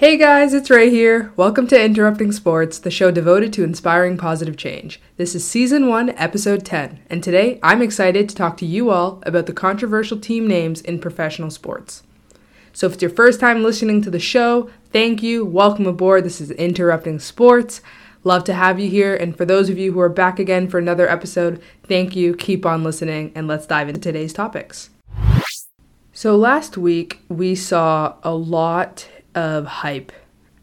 Hey guys, it's Ray here. Welcome to Interrupting Sports, the show devoted to inspiring positive change. This is season 1, episode 10, and today I'm excited to talk to you all about the controversial team names in professional sports. So if it's your first time listening to the show, thank you. Welcome aboard. This is Interrupting Sports. Love to have you here. And for those of you who are back again for another episode, thank you. Keep on listening, and let's dive into today's topics. So last week, we saw a lot of hype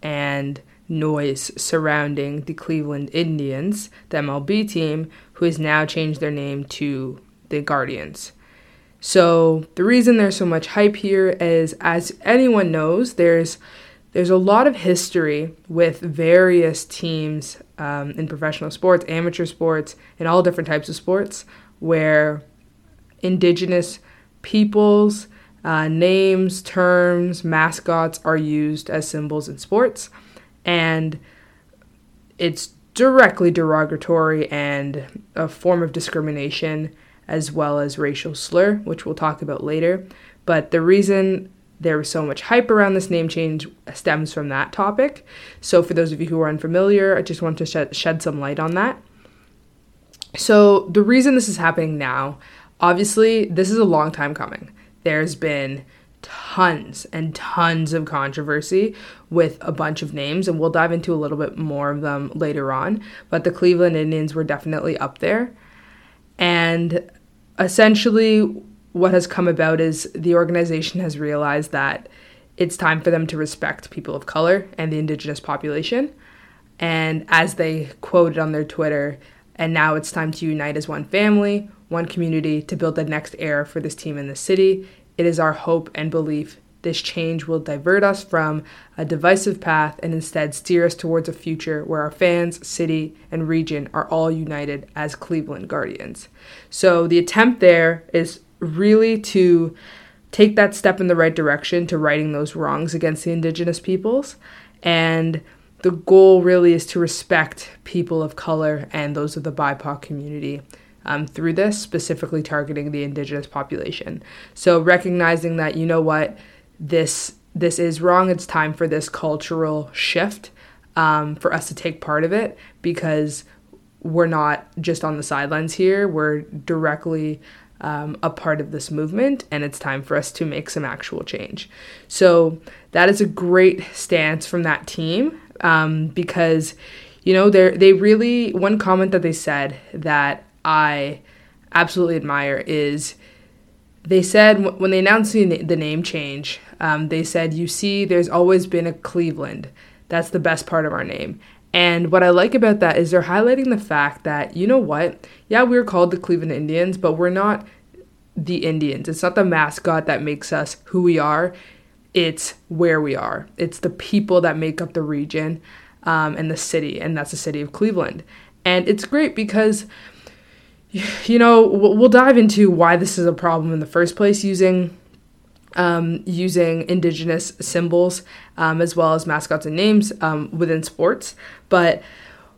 and noise surrounding the Cleveland Indians, the MLB team, who has now changed their name to the Guardians. So the reason there's so much hype here is, as anyone knows, there's there's a lot of history with various teams um, in professional sports, amateur sports, and all different types of sports where indigenous peoples uh, names, terms, mascots are used as symbols in sports, and it's directly derogatory and a form of discrimination as well as racial slur, which we'll talk about later. But the reason there was so much hype around this name change stems from that topic. So, for those of you who are unfamiliar, I just want to shed, shed some light on that. So, the reason this is happening now, obviously, this is a long time coming there's been tons and tons of controversy with a bunch of names, and we'll dive into a little bit more of them later on. But the Cleveland Indians were definitely up there. And essentially, what has come about is the organization has realized that it's time for them to respect people of color and the indigenous population. And as they quoted on their Twitter, and now it's time to unite as one family, one community to build the next era for this team in the city. It is our hope and belief this change will divert us from a divisive path and instead steer us towards a future where our fans, city, and region are all united as Cleveland Guardians. So the attempt there is really to take that step in the right direction to righting those wrongs against the indigenous peoples and the goal really is to respect people of color and those of the BIPOC community um, through this, specifically targeting the indigenous population. So recognizing that you know what this this is wrong, it's time for this cultural shift um, for us to take part of it because we're not just on the sidelines here. We're directly um, a part of this movement, and it's time for us to make some actual change. So that is a great stance from that team um, because you know they they really one comment that they said that I absolutely admire is they said when they announced the, name change, um, they said, You see, there's always been a Cleveland. That's the best part of our name. And what I like about that is they're highlighting the fact that, you know what? Yeah, we're called the Cleveland Indians, but we're not the Indians. It's not the mascot that makes us who we are, it's where we are. It's the people that make up the region um, and the city, and that's the city of Cleveland. And it's great because you know, we'll dive into why this is a problem in the first place using um, using indigenous symbols um, as well as mascots and names um, within sports. But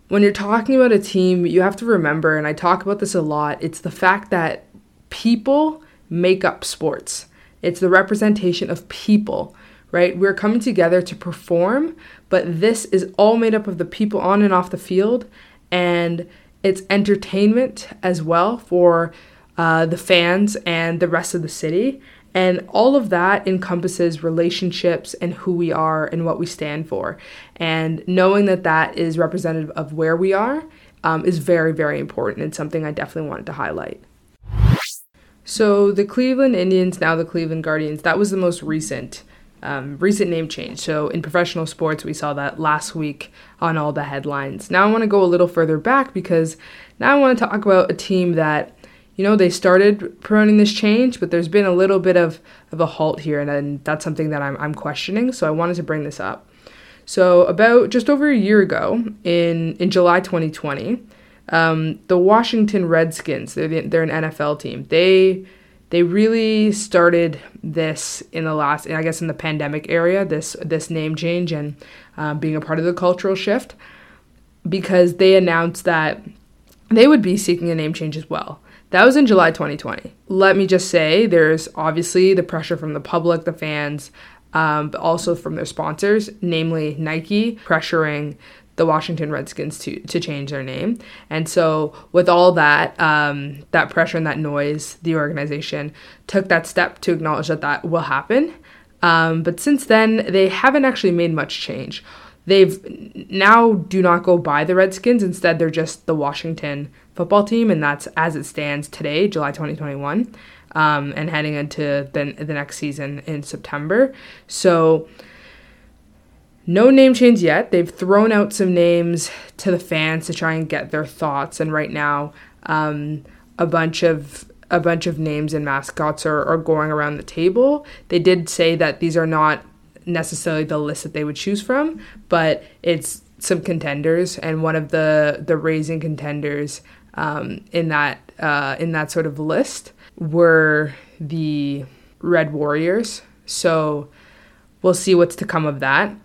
when you're talking about a team, you have to remember, and I talk about this a lot, it's the fact that people make up sports. It's the representation of people, right? We're coming together to perform, but this is all made up of the people on and off the field. And it's entertainment as well for uh, the fans and the rest of the city. And all of that encompasses relationships and who we are and what we stand for. And knowing that that is representative of where we are um, is very, very important. It's something I definitely wanted to highlight. So, the Cleveland Indians, now the Cleveland Guardians, that was the most recent um, recent name change. So in professional sports, we saw that last week on all the headlines. Now I want to go a little further back because now I want to talk about a team that, you know, they started promoting this change, but there's been a little bit of, of a halt here, and, and that's something that I'm, I'm questioning. So I wanted to bring this up. So about just over a year ago, in in July 2020, um, the Washington Redskins, they're, the, they're an NFL team. They they really started this in the last, and I guess, in the pandemic area. This this name change and uh, being a part of the cultural shift, because they announced that they would be seeking a name change as well. That was in July 2020. Let me just say, there's obviously the pressure from the public, the fans, um, but also from their sponsors, namely Nike, pressuring the Washington Redskins to to change their name. And so with all that um, that pressure and that noise, the organization took that step to acknowledge that that will happen. Um, but since then, they haven't actually made much change. They've now do not go by the Redskins. Instead, they're just the Washington football team, and that's as it stands today, July 2021, um, and heading into the, the next season in September. So no name change yet. They've thrown out some names to the fans to try and get their thoughts, and right now, um, a bunch of a bunch of names and mascots are, are going around the table. They did say that these are not necessarily the list that they would choose from, but it's some contenders, and one of the the raising contenders um, in that uh, in that sort of list were the Red Warriors. So we'll see what's to come of that.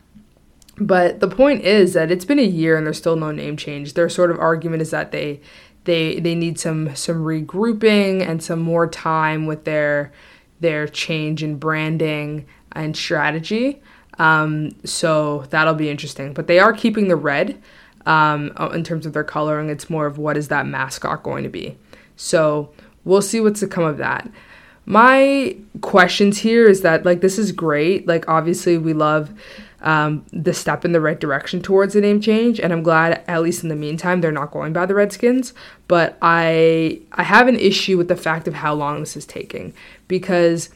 But the point is that it's been a year and there's still no name change. Their sort of argument is that they they they need some some regrouping and some more time with their their change in branding and strategy. Um, so that'll be interesting. But they are keeping the red um, in terms of their coloring. It's more of what is that mascot going to be. So we'll see what's to come of that. My questions here is that like this is great. Like obviously we love um, the step in the right direction towards the name change, and I'm glad at least in the meantime they're not going by the Redskins. But I I have an issue with the fact of how long this is taking because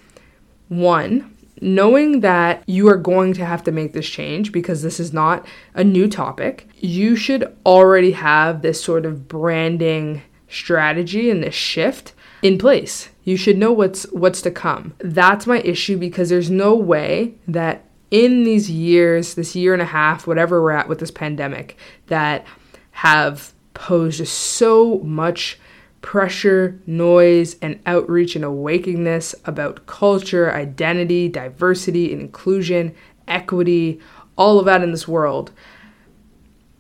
one knowing that you are going to have to make this change because this is not a new topic, you should already have this sort of branding strategy and this shift in place. You should know what's what's to come. That's my issue because there's no way that in these years, this year and a half, whatever we're at with this pandemic, that have posed so much pressure, noise, and outreach and awakeness about culture, identity, diversity, inclusion, equity, all of that in this world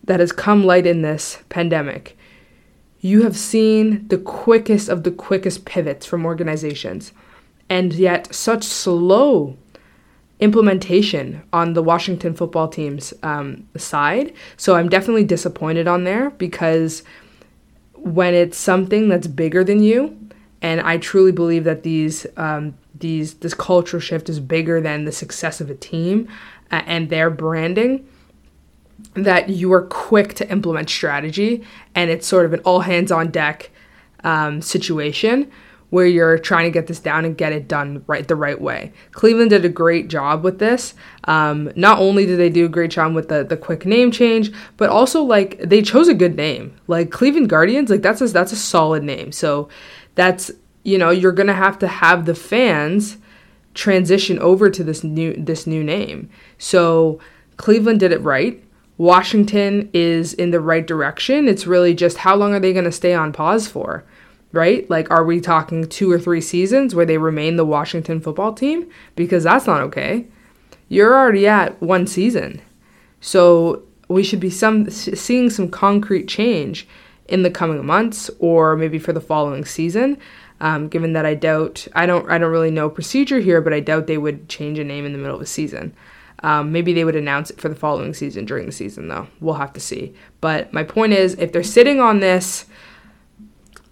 that has come light in this pandemic. You have seen the quickest of the quickest pivots from organizations, and yet such slow implementation on the Washington football team's um, side. So I'm definitely disappointed on there because when it's something that's bigger than you, and I truly believe that these um, these this cultural shift is bigger than the success of a team uh, and their branding. That you are quick to implement strategy, and it's sort of an all hands on deck um, situation where you're trying to get this down and get it done right the right way. Cleveland did a great job with this. Um, not only did they do a great job with the the quick name change, but also like they chose a good name. Like Cleveland Guardians, like that's a, that's a solid name. So that's you know you're gonna have to have the fans transition over to this new this new name. So Cleveland did it right. Washington is in the right direction. It's really just how long are they going to stay on pause for? right? Like, are we talking two or three seasons where they remain the Washington football team? Because that's not okay. You're already at one season. So we should be some seeing some concrete change in the coming months or maybe for the following season. Um, given that I doubt I don't I don't really know procedure here, but I doubt they would change a name in the middle of a season. Um, maybe they would announce it for the following season during the season, though. We'll have to see. But my point is, if they're sitting on this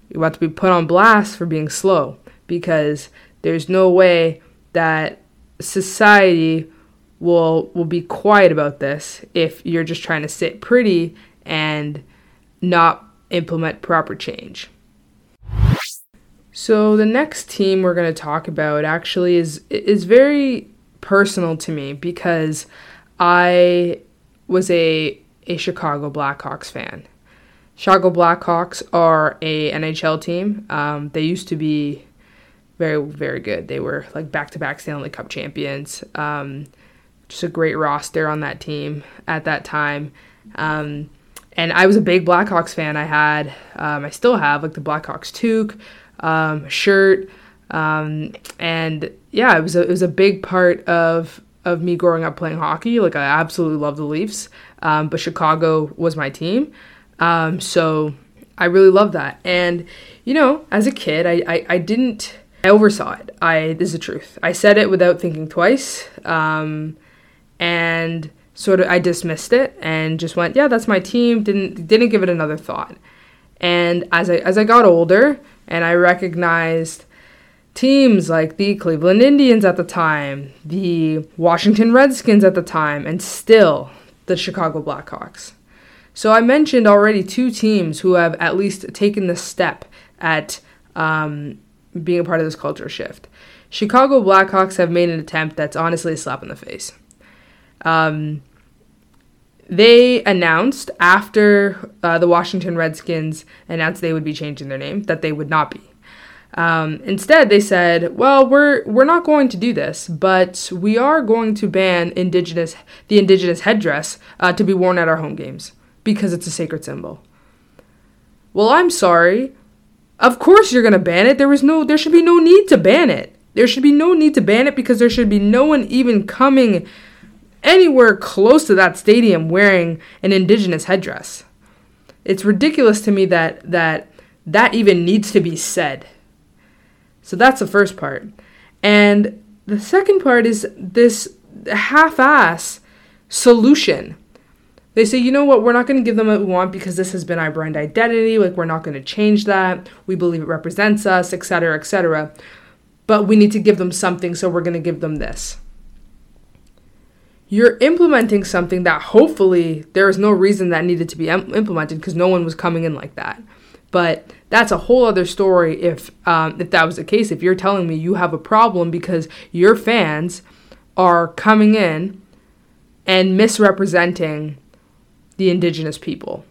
you're about to be put on blast for being slow because there's no way that society will will be quiet about this if you're just trying to sit pretty and not implement proper change. So the next team we're going to talk about actually is is very personal to me because I was a a Chicago Blackhawks fan Chicago Blackhawks are a NHL team. Um, they used to be very very good. They were like back to back Stanley Cup champions. Um, just a great roster on that team at that time. Um, and I was a big Blackhawks fan. I had, um, I still have like the Blackhawks toque, um, shirt, um, and yeah, it was a, it was a big part of of me growing up playing hockey. Like I absolutely love the Leafs, um, but Chicago was my team. Um, so I really love that. And, you know, as a kid, I, I, I didn't I oversaw it. I this is the truth. I said it without thinking twice, um, and sort of I dismissed it and just went, yeah, that's my team. Didn't didn't give it another thought. And as I as I got older and I recognized teams like the Cleveland Indians at the time, the Washington Redskins at the time, and still the Chicago Blackhawks. So I mentioned already two teams who have at least taken the step at um, being a part of this culture shift. Chicago Blackhawks have made an attempt that's honestly a slap in the face. Um, they announced after uh, the Washington Redskins announced they would be changing their name that they would not be. Um, instead, they said, "Well, we're we're not going to do this, but we are going to ban indigenous the indigenous headdress uh, to be worn at our home games because it's a sacred symbol." Well, I'm sorry. Of course, you're going to ban it. There was no, there should be no need to ban it. There should be no need to ban it because there should be no one even coming anywhere close to that stadium wearing an indigenous headdress. It's ridiculous to me that that that even needs to be said. So that's the first part. And the second part is this half-ass solution. They say, you know what, we're not going to give them what we want because this has been our brand identity. Like, we're not going to change that. We believe it represents us, etc., etc. But we need to give them something, so we're going to give them this you're implementing something that hopefully there is no reason that needed to be em- implemented because no one was coming in like that. But that's a whole other story if um, if that was the case. If you're telling me you have a problem because your fans are coming in and misrepresenting the indigenous people.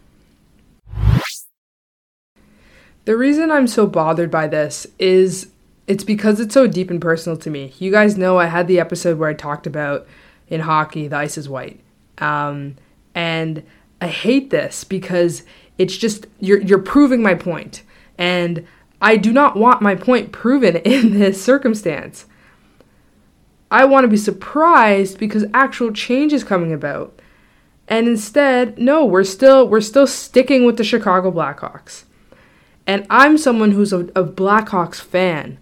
The reason I'm so bothered by this is it's because it's so deep and personal to me. You guys know I had the episode where I talked about in hockey, the ice is white. Um, and I hate this because it's just you're you're proving my point, and I do not want my point proven in this circumstance. I want to be surprised because actual change is coming about. And instead, no, we're still we're still sticking with the Chicago Blackhawks. And I'm someone who's a, a Blackhawks fan.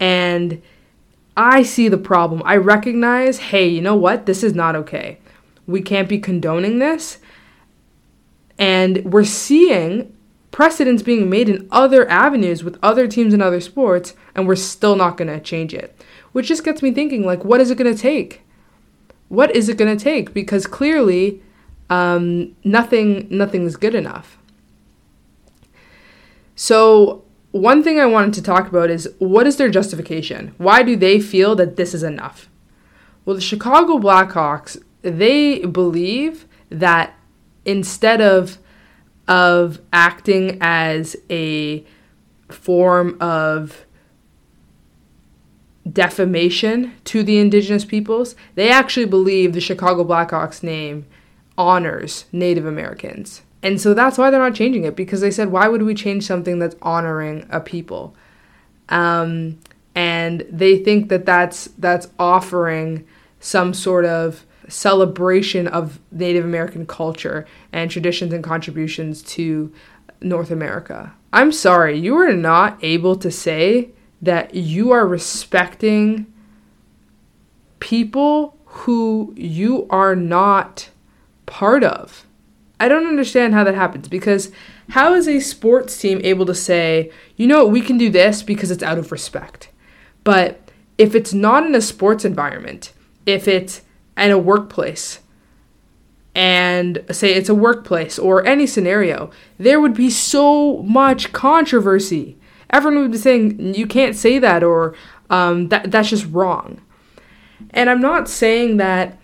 And I see the problem. I recognize, hey, you know what? This is not okay. We can't be condoning this. And we're seeing precedents being made in other avenues with other teams and other sports, and we're still not going to change it. Which just gets me thinking, like, what is it going to take? What is it going to take? Because clearly, um, nothing, nothing's good enough. So one thing I wanted to talk about is what is their justification? Why do they feel that this is enough? Well, the Chicago Blackhawks, they believe that instead of of acting as a form of defamation to the indigenous peoples, they actually believe the Chicago Blackhawks name honors Native Americans. And so that's why they're not changing it because they said, why would we change something that's honoring a people? Um, and they think that that's that's offering some sort of celebration of Native American culture and traditions and contributions to North America. I'm sorry, you are not able to say that you are respecting people who you are not part of. I don't understand how that happens because how is a sports team able to say, you know we can do this because it's out of respect? But if it's not in a sports environment, if it's in a workplace, and say it's a workplace or any scenario, there would be so much controversy. Everyone would be saying you can't say that or um, that that's just wrong. And I'm not saying that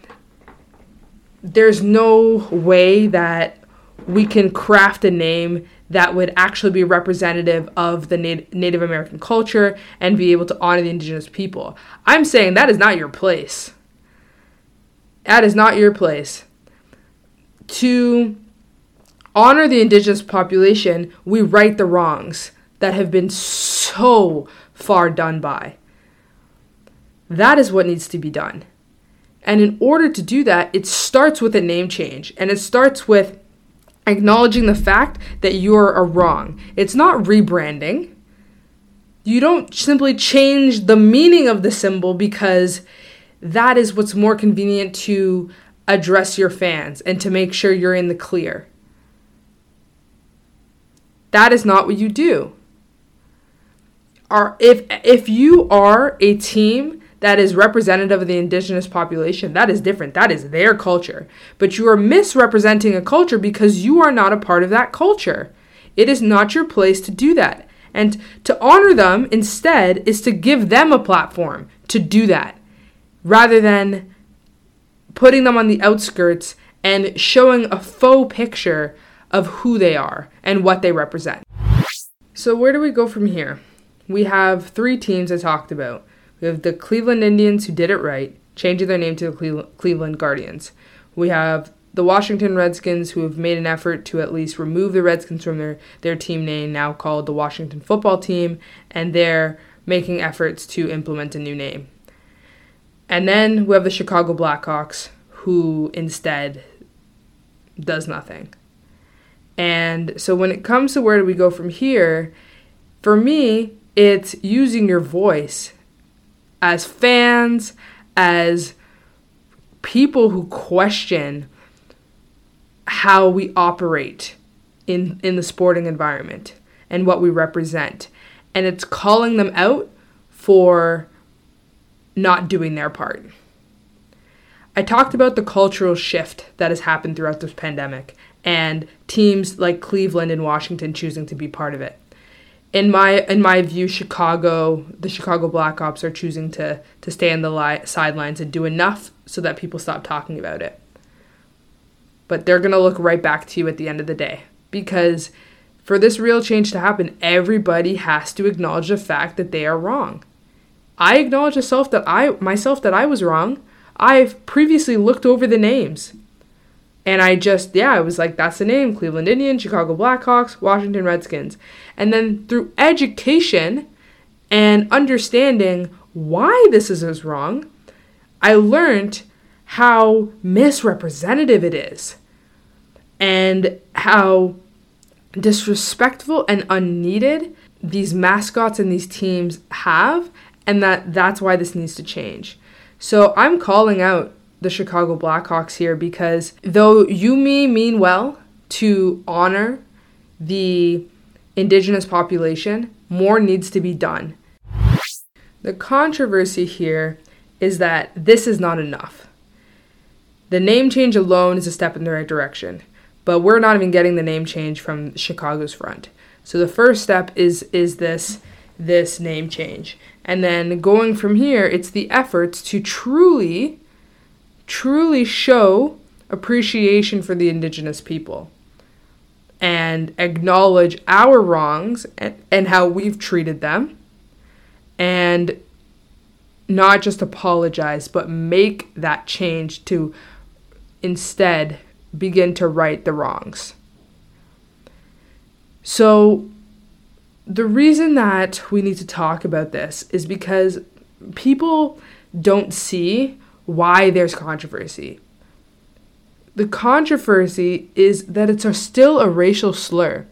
there's no way that we can craft a name that would actually be representative of the Nat- Native American culture and be able to honor the indigenous people. I'm saying that is not your place. That is not your place. To honor the indigenous population, we right the wrongs that have been so far done by. That is what needs to be done. And in order to do that, it starts with a name change. And it starts with acknowledging the fact that you're a wrong. It's not rebranding. You don't simply change the meaning of the symbol because that is what's more convenient to address your fans and to make sure you're in the clear. That is not what you do. Are if if you are a team that is representative of the indigenous population, that is different. That is their culture. But you are misrepresenting a culture because you are not a part of that culture. It is not your place to do that. And to honor them instead is to give them a platform to do that rather than putting them on the outskirts and showing a faux picture of who they are and what they represent. So, where do we go from here? We have three teams I talked about. We have the Cleveland Indians who did it right, changing their name to the Cleveland Guardians. We have the Washington Redskins who have made an effort to at least remove the Redskins from their, their team name, now called the Washington Football Team, and they're making efforts to implement a new name. And then we have the Chicago Blackhawks who instead does nothing. And so when it comes to where do we go from here, for me, it's using your voice as fans, as people who question how we operate in in the sporting environment and what we represent and it's calling them out for not doing their part. I talked about the cultural shift that has happened throughout this pandemic and teams like Cleveland and Washington choosing to be part of it in my in my view, Chicago, the Chicago Blackhawks are choosing to to stay on the li- sidelines and do enough so that people stop talking about it. But they're gonna look right back to you at the end of the day because for this real change to happen, everybody has to acknowledge the fact that they are wrong. I acknowledge myself that I myself that I was wrong. I've previously looked over the names. And I just, yeah, I was like, that's the name Cleveland Indians, Chicago Blackhawks, Washington Redskins. And then through education and understanding why this is wrong, I learned how misrepresentative it is and how disrespectful and unneeded these mascots and these teams have and that that's why this needs to change. So I'm calling out the Chicago Blackhawks here because though you may mean well to honor the indigenous population, more needs to be done. The controversy here is that this is not enough. The name change alone is a step in the right direction, but we're not even getting the name change from Chicago's front. So the first step is is this this name change. And then going from here, it's the efforts to truly truly show appreciation for the indigenous people and acknowledge our wrongs and, and how we've treated them and not just apologize but make that change to instead begin to right the wrongs. So the reason that we need to talk about this is because people don't see why there's controversy. The controversy is that it's still a racial slur.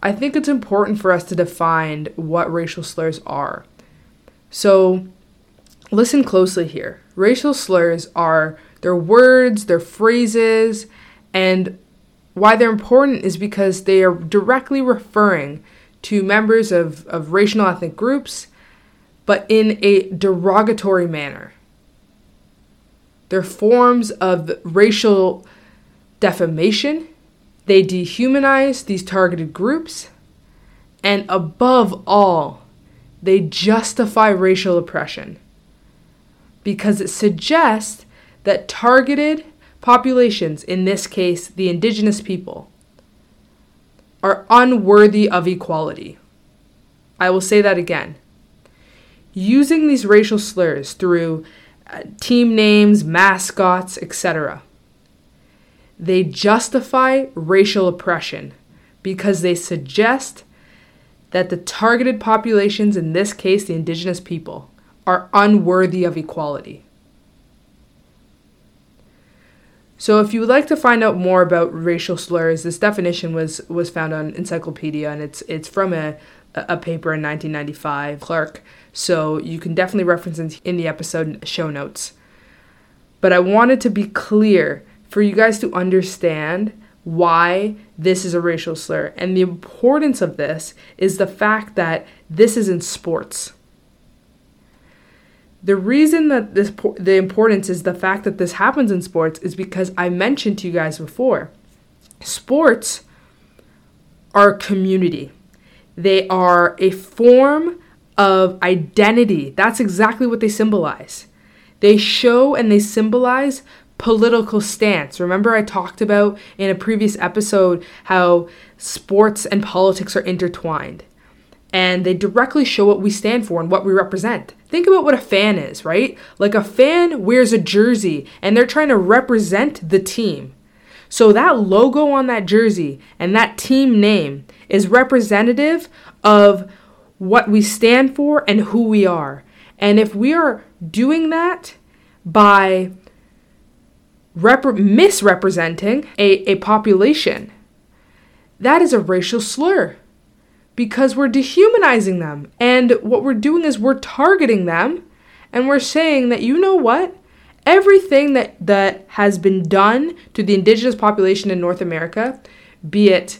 I think it's important for us to define what racial slurs are. So, listen closely here. Racial slurs are their words, their phrases, and why they're important is because they are directly referring to members of, of racial ethnic groups, but in a derogatory manner. They're forms of racial defamation. They dehumanize these targeted groups. And above all, they justify racial oppression because it suggests that targeted populations, in this case the indigenous people, are unworthy of equality. I will say that again. Using these racial slurs through uh, team names, mascots, etc. They justify racial oppression because they suggest that the targeted populations, in this case the indigenous people, are unworthy of equality. So if you would like to find out more about racial slurs, this definition was was found on Encyclopedia and it's it's from a a, paper in 1995, Clark. So you can definitely reference in, in the episode show notes. But I wanted to be clear for you guys to understand why this is a racial slur. And the importance of this is the fact that this is in sports. The reason that this the importance is the fact that this happens in sports is because I mentioned to you guys before. Sports are community. They are a form of identity. That's exactly what they symbolize. They show and they symbolize political stance. Remember, I talked about in a previous episode how sports and politics are intertwined. And they directly show what we stand for and what we represent. Think about what a fan is, right? Like a fan wears a jersey and they're trying to represent the team. So that logo on that jersey and that team name is representative of what we stand for and who we are. And if we are doing that by rep- misrepresenting a, a population, that is a racial slur because we're dehumanizing them. And what we're doing is we're targeting them and we're saying that, you know what? Everything that, that has been done to the indigenous population in North America, be it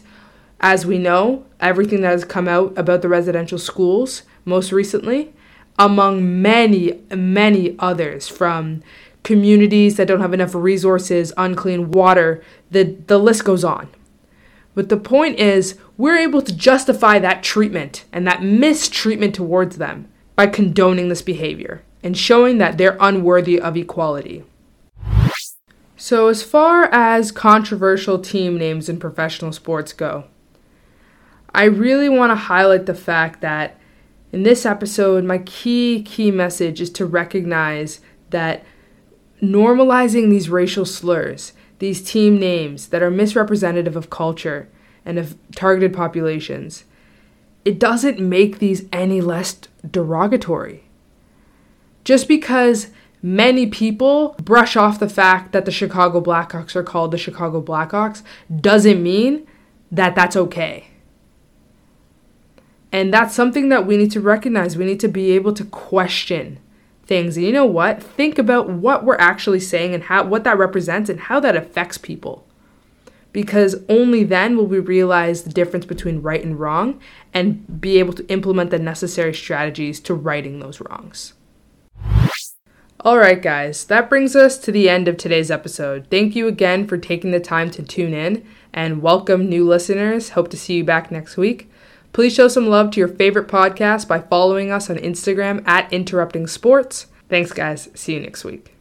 as we know, everything that has come out about the residential schools most recently, among many, many others from communities that don't have enough resources, unclean water, the, the list goes on. But the point is, we're able to justify that treatment and that mistreatment towards them by condoning this behavior and showing that they're unworthy of equality. So, as far as controversial team names in professional sports go, I really want to highlight the fact that in this episode, my key, key message is to recognize that normalizing these racial slurs, these team names that are misrepresentative of culture and of targeted populations, it doesn't make these any less derogatory. Just because many people brush off the fact that the Chicago Blackhawks are called the Chicago Blackhawks doesn't mean that that's okay. And that's something that we need to recognize. We need to be able to question things. And you know what? Think about what we're actually saying and how what that represents and how that affects people. Because only then will we realize the difference between right and wrong and be able to implement the necessary strategies to righting those wrongs. All right, guys, that brings us to the end of today's episode. Thank you again for taking the time to tune in and welcome new listeners. Hope to see you back next week. Please show some love to your favorite podcast by following us on Instagram at Interrupting Sports. Thanks, guys. See you next week.